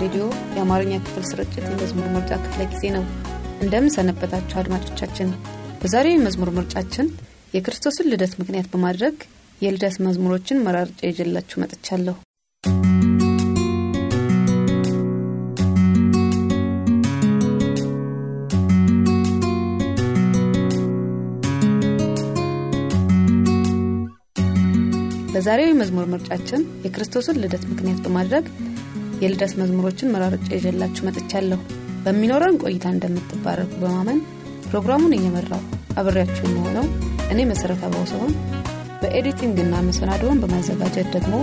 ሬዲዮ የአማርኛ ክፍል ስርጭት የመዝሙር ምርጫ ክፍለ ጊዜ ነው። እንደምን ሰነበታችሁ አድማጮቻችን። በዛሬው የመዝሙር ምርጫችን የክርስቶስን ልደት ምክንያት በማድረግ የልደት መዝሙሮችን መራርጫ ይዤላችሁ መጥቻለሁ። በዛሬው የመዝሙር ምርጫችን የክርስቶስን ልደት ምክንያት በማድረግ የልደት መዝሙሮችን መራርጬ ይዤላችሁ መጥቻለሁ። በሚኖረን ቆይታ እንደምትባረኩ በማመን ፕሮግራሙን እየመራሁ አብሬያችሁ የሆነው እኔ መሰረት አባው ሲሆን በ editing ና መሰናዶውን በማዘጋጀት ደግሞ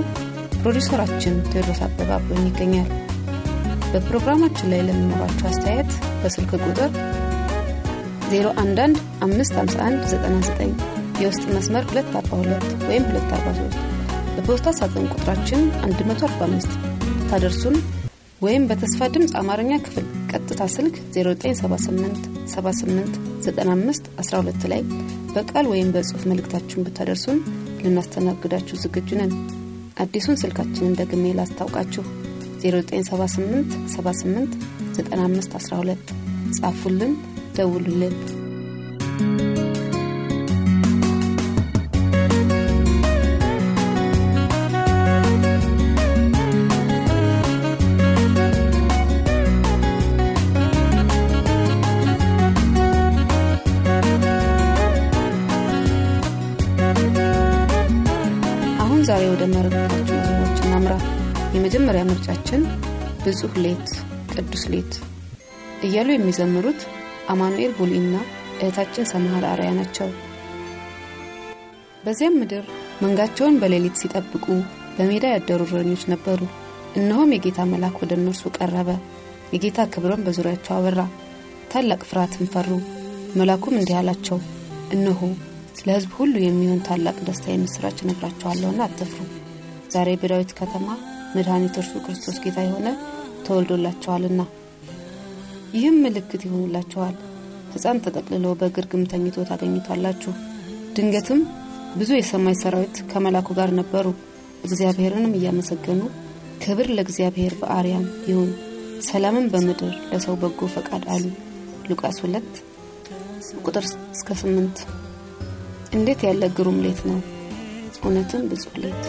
ፕሮዲውሰራችን ቴዎድሮስ አበባ አብሮኝ ይገኛል። በፕሮግራማችን ላይ ለሚኖራችሁ አስተያየት በስልክ ቁጥር 011 551 የውስጥ መስመር 242 ወይም 243 በፖስታ ሳጥን ቁጥራችን 145 ታደርሱን ወይም በተስፋ ድምፅ አማርኛ ክፍል ቀጥታ ስልክ 0978 78 95 12 ላይ በቃል ወይም በጽሑፍ መልእክታችሁን ብታደርሱን ልናስተናግዳችሁ ዝግጁ ነን። አዲሱን ስልካችንን ደግሜ ላስታውቃችሁ 0978 78 95 12 ጻፉልን፣ ደውሉልን። የመጀመሪያ ምርጫችን ብጹህ ሌት ቅዱስ ሌት እያሉ የሚዘምሩት አማኑኤል ቡሊና እህታችን ሰምሃል አርያ ናቸው። በዚያም ምድር መንጋቸውን በሌሊት ሲጠብቁ በሜዳ ያደሩ እረኞች ነበሩ። እነሆም የጌታ መልአክ ወደ እነርሱ ቀረበ፣ የጌታ ክብርም በዙሪያቸው አበራ፣ ታላቅ ፍርሃትን ፈሩ። መልአኩም እንዲህ አላቸው፣ እነሆ ስለ ሕዝብ ሁሉ የሚሆን ታላቅ ደስታ የምስራች እነግራችኋለሁና አትፍሩ። ዛሬ በዳዊት ከተማ መድኃኒት እርሱ ክርስቶስ ጌታ የሆነ ተወልዶላቸዋልና። ይህም ምልክት ይሆንላችኋል፣ ሕፃን ተጠቅልሎ በግርግም ተኝቶ ታገኙታላችሁ። ድንገትም ብዙ የሰማይ ሰራዊት ከመላኩ ጋር ነበሩ፣ እግዚአብሔርንም እያመሰገኑ ክብር ለእግዚአብሔር በአርያም ይሁን፣ ሰላምን በምድር ለሰው በጎ ፈቃድ አሉ። ሉቃስ 2 ቁጥር እስከ 8 እንዴት ያለ ግሩም ሌት ነው! እውነትም ብጹህ ሌት።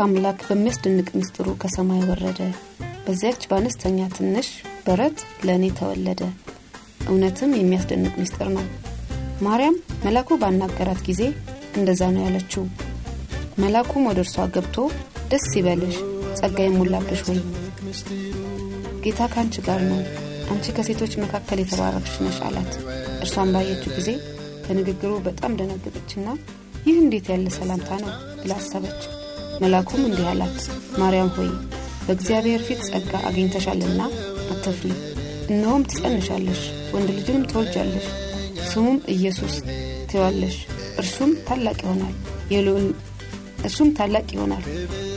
አምላክ በሚያስደንቅ ምስጢሩ ከሰማይ ወረደ። በዚያች በአነስተኛ ትንሽ በረት ለእኔ ተወለደ። እውነትም የሚያስደንቅ ምስጢር ነው። ማርያም መላኩ ባናገራት ጊዜ እንደዛ ነው ያለችው። መላኩም ወደ እርሷ ገብቶ ደስ ይበልሽ ጸጋ የሞላብሽ ወይ? ጌታ ከአንቺ ጋር ነው። አንቺ ከሴቶች መካከል የተባረክሽ ነሽ አላት። እርሷን ባየችው ጊዜ ከንግግሩ በጣም ደነገጠችና ይህ እንዴት ያለ ሰላምታ ነው ብላ አሰበች መላኩም እንዲህ አላት ማርያም ሆይ በእግዚአብሔር ፊት ጸጋ አግኝተሻልና አትፍሪ። እነሆም ትጸንሻለሽ ወንድ ልጅንም ትወልጃለሽ ስሙም ኢየሱስ ትዋለሽ እርሱም ታላቅ ይሆናል እርሱም ታላቅ ይሆናል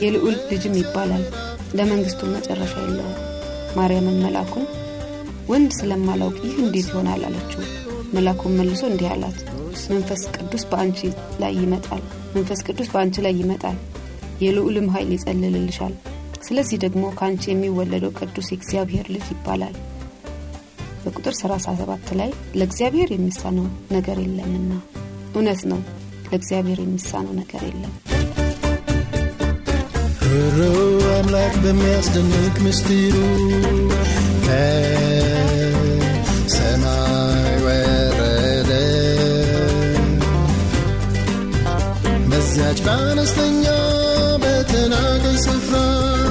የልዑል ልጅም ይባላል ለመንግስቱ መጨረሻ የለውም። ማርያምን መላኩን ወንድ ስለማላውቅ ይህ እንዴት ይሆናል? አለችው። መላኩን መልሶ እንዲህ አላት መንፈስ ቅዱስ በአንቺ ላይ ይመጣል መንፈስ ቅዱስ በአንቺ ላይ ይመጣል የልዑልም ኃይል ይጸልልልሻል። ስለዚህ ደግሞ ከአንቺ የሚወለደው ቅዱስ የእግዚአብሔር ልጅ ይባላል። በቁጥር 37 ላይ ለእግዚአብሔር የሚሳነው ነገር የለምና። እውነት ነው ለእግዚአብሔር የሚሳነው ነገር የለም። ሮ አምላክ በሚያስደንቅ ምስጢሩ ከሰማይ ወረደ። በዚያች በአነስተኛ በተናቀ ስፍራ ለእኔ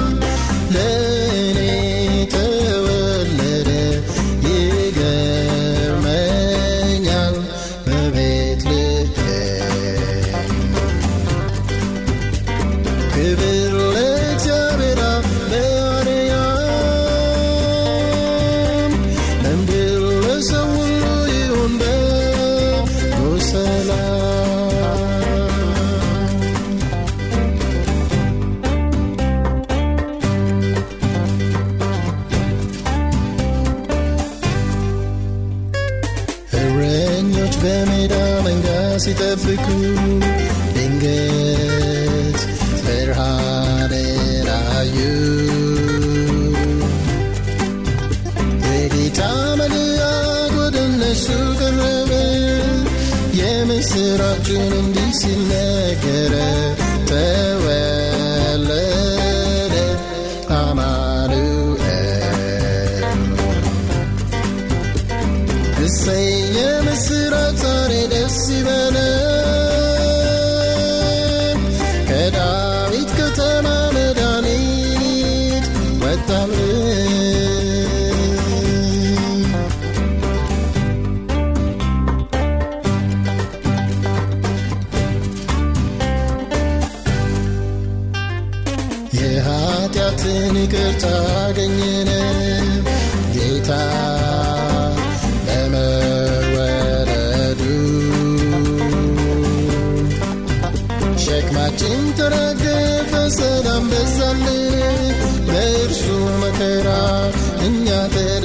kendisine göre tev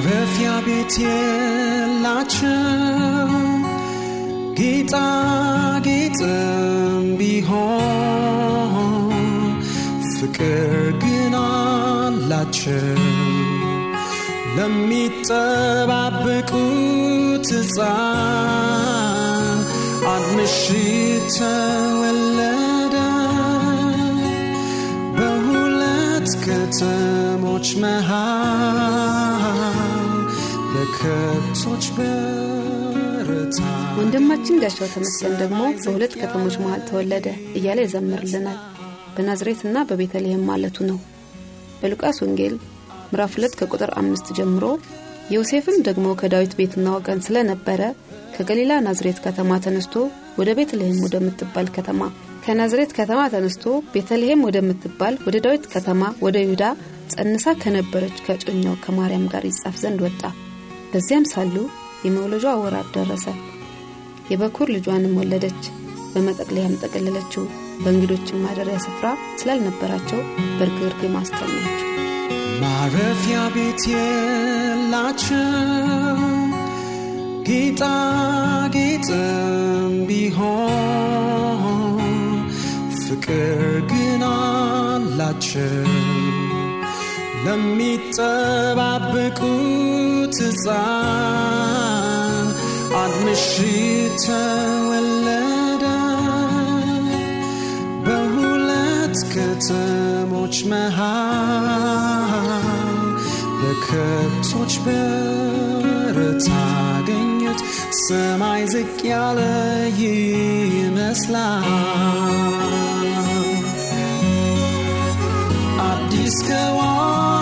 ቤት የላቸው ጌጣጌጥም ቢሆን ፍቅር ግን አላቸው ለሚጠባበቁት ሕፃን አንድ ምሽት ተወለደ። በሁለት ከተሞች መሃል በከብቶች በረታ ወንድማችን ጋሻው ተመስገን ደግሞ በሁለት ከተሞች መሃል ተወለደ እያለ ይዘምርልናል። በናዝሬትና በቤተልሔም ማለቱ ነው። በሉቃስ ወንጌል ምዕራፍ 2 ከቁጥር አምስት ጀምሮ ዮሴፍም ደግሞ ከዳዊት ቤትና ወገን ስለነበረ ከገሊላ ናዝሬት ከተማ ተነስቶ ወደ ቤተልሔም ወደምትባል ከተማ ከናዝሬት ከተማ ተነስቶ ቤተልሔም ወደምትባል ወደ ዳዊት ከተማ ወደ ይሁዳ ጸንሳ ከነበረች ከጮኛው ከማርያም ጋር ይጻፍ ዘንድ ወጣ በዚያም ሳሉ የመውለጇ ወራት ደረሰ። የበኩር ልጇንም ወለደች። በመጠቅለያም ጠቀለለችው። በእንግዶችም ማደሪያ ስፍራ ስላልነበራቸው በርግርግም አስተኛችው ማረፊያ ቤት የላቸው ጌጣጌጥም ቢሆን ፍቅር ግን አላቸው ለሚጠባበቁት ሕፃን አንድ ምሽት ተወለደ በሁለት ከተሞች መሃል በከብቶች በረት አገኙት ሰማይ ዝቅ ያለ ይመስላል አዲስ ከዋክብት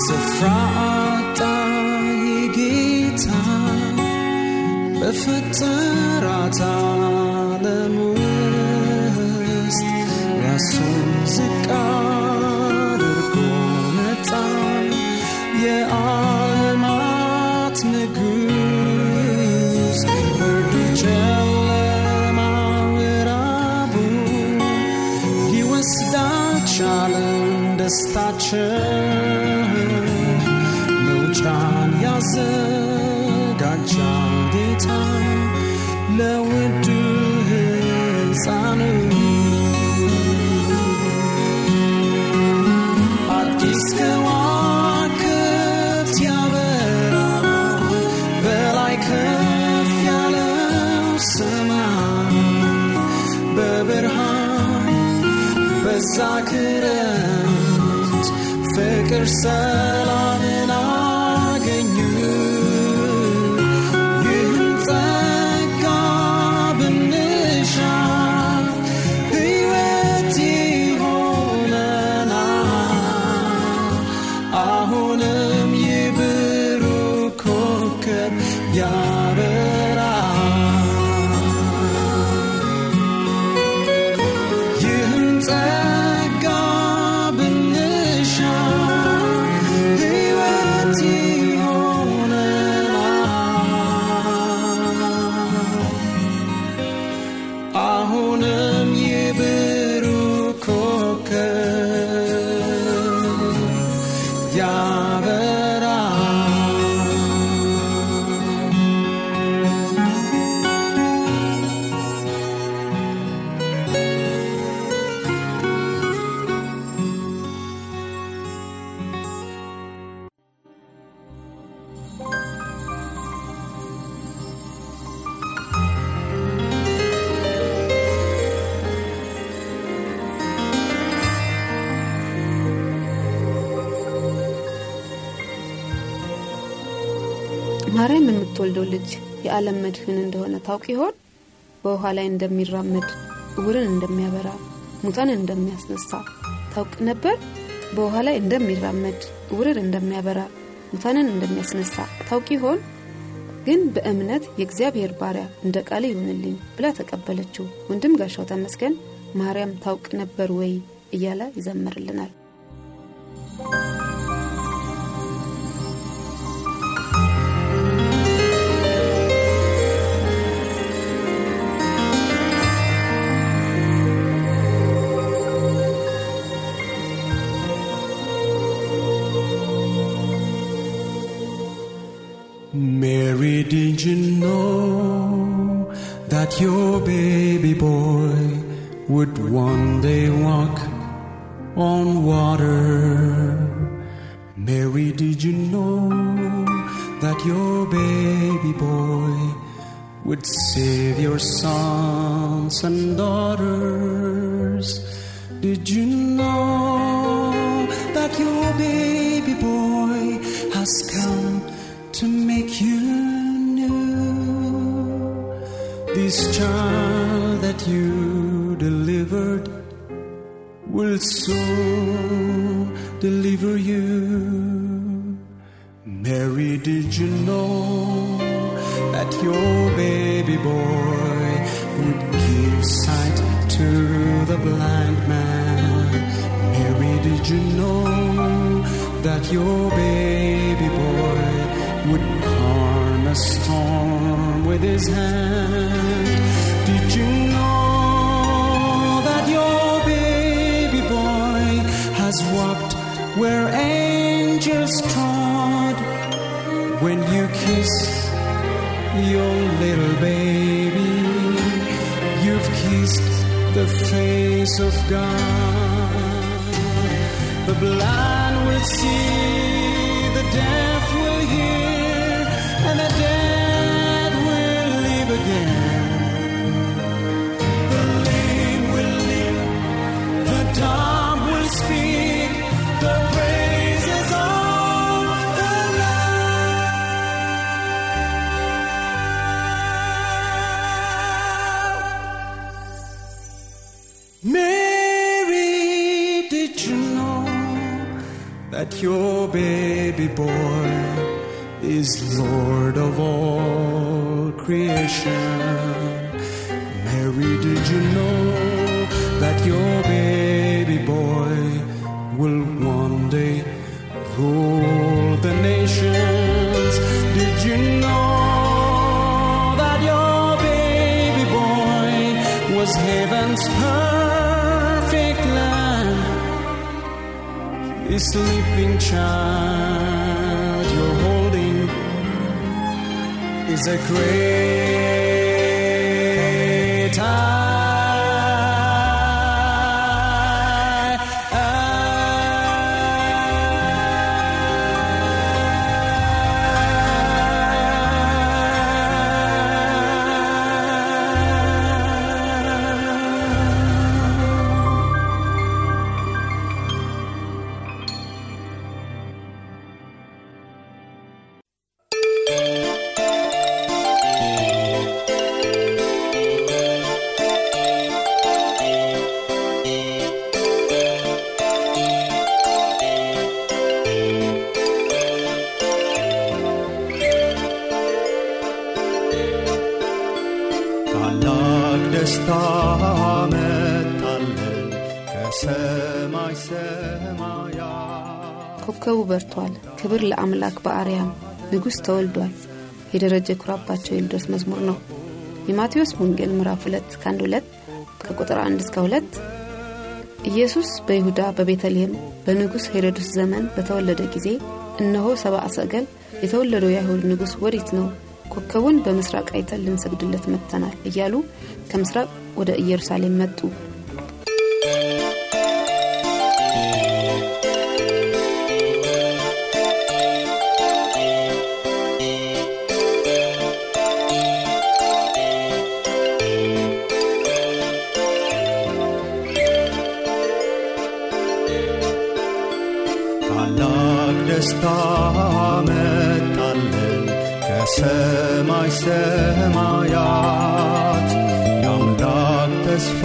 ስፍራ አጣ የጌታ በፈጠራት ዓለም ውስጥ ራሱን ዝቅ አድርጎ መጣ። የዓለማት ንጉሥ ብርዱ ጨለማ ምዕራቡ በዛ ክረምት ፍቅር ሰላምን የምትወልደው ልጅ የዓለም መድህን እንደሆነ ታውቅ ይሆን? በውኃ ላይ እንደሚራመድ እውርን እንደሚያበራ ሙታንን እንደሚያስነሳ ታውቅ ነበር? በውኃ ላይ እንደሚራመድ እውርን እንደሚያበራ ሙታንን እንደሚያስነሳ ታውቅ ይሆን? ግን በእምነት የእግዚአብሔር ባሪያ እንደ ቃል ይሆንልኝ ብላ ተቀበለችው። ወንድም ጋሻው ተመስገን ማርያም ታውቅ ነበር ወይ እያለ ይዘምርልናል። would one day walk on water? Mary, did you know that your baby boy would save your sons and daughters? Did you know that your baby boy has come to make you new? This child that you delivered will so deliver you. Mary, did you know that your baby boy would give sight to the blind man? Mary, did you know that your baby boy would calm a storm with his hand? Has walked where angels trod? When you kiss your little baby, you've kissed the face of God. The blind will see, The sleeping child you're holding is a great ታላቅ ደስታ መጣለን ከሰማይ ሰማያት ኮከቡ በርቷል፣ ክብር ለአምላክ በአርያም ንጉሥ ተወልዷል። የደረጀ ኩራባቸው የልደት መዝሙር ነው። የማቴዎስ ወንጌል ምዕራፍ 2 ከአንድ 2 ከቁጥር 1 እስከ 2 ኢየሱስ በይሁዳ በቤተልሔም በንጉሥ ሄሮድስ ዘመን በተወለደ ጊዜ እነሆ ሰብአ ሰገል የተወለደው የአይሁድ ንጉሥ ወዴት ነው? ኮከቡን በምስራቅ አይተን ልንሰግድለት መጥተናል እያሉ ከምስራቅ ወደ ኢየሩሳሌም መጡ። ታላቅ ደስታ መጣለን ከሰማይ ሰማያት የአምላክ ተስፋ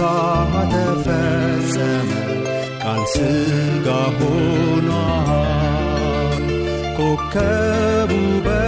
ተፈጸመ ቃል ሥጋ ሆኗል። ኮከቡ በርቷል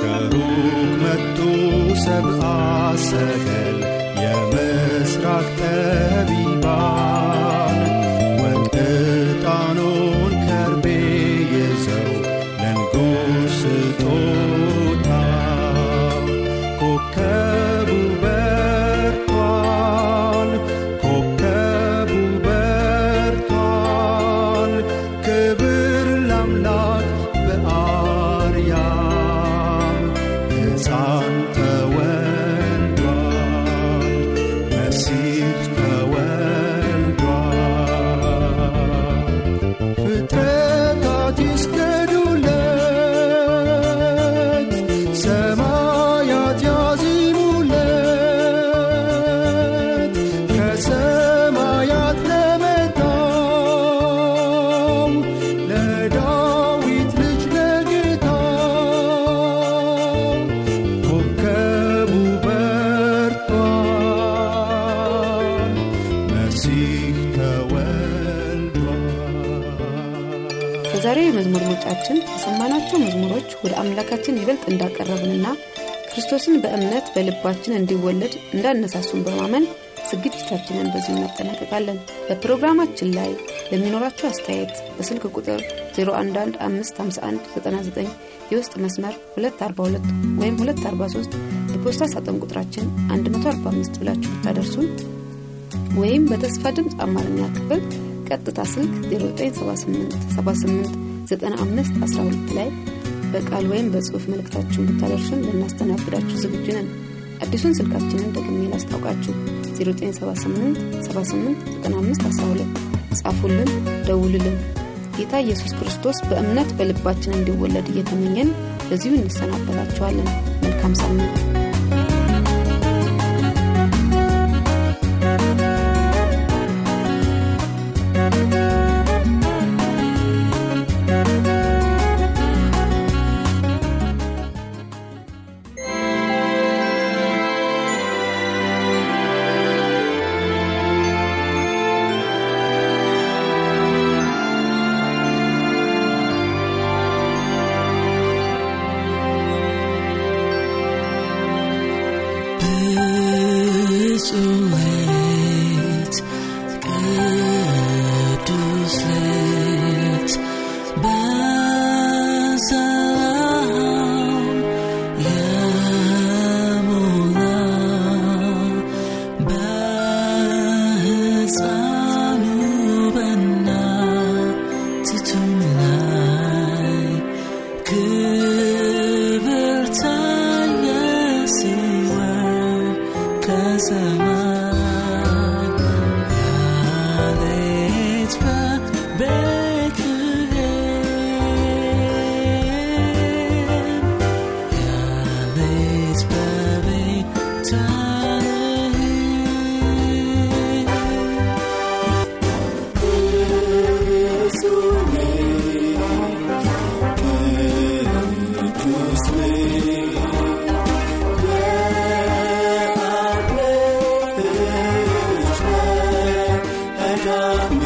ከሩቅ መጡ ሰብአ ሰገል ወደ አምላካችን ይበልጥ እንዳቀረብንና ክርስቶስን በእምነት በልባችን እንዲወለድ እንዳነሳሱን በማመን ዝግጅታችንን በዚሁ እናጠናቀቃለን። በፕሮግራማችን ላይ ለሚኖራቸው አስተያየት በስልክ ቁጥር 01155199 የውስጥ መስመር 242 ወይም 243 የፖስታ ሳጥን ቁጥራችን 145 ብላችሁ ብታደርሱን ወይም በተስፋ ድምፅ አማርኛ ክፍል ቀጥታ ስልክ 0978789512 ላይ በቃል ወይም በጽሑፍ መልእክታችሁን ብታደርሱን ልናስተናግዳችሁ ዝግጁ ነን። አዲሱን ስልካችንን ደግሜ ላስታውቃችሁ። 0978789512 ጻፉልን ደውሉልን። ጌታ ኢየሱስ ክርስቶስ በእምነት በልባችን እንዲወለድ እየተመኘን በዚሁ እንሰናበታችኋለን። መልካም ሳምንት come.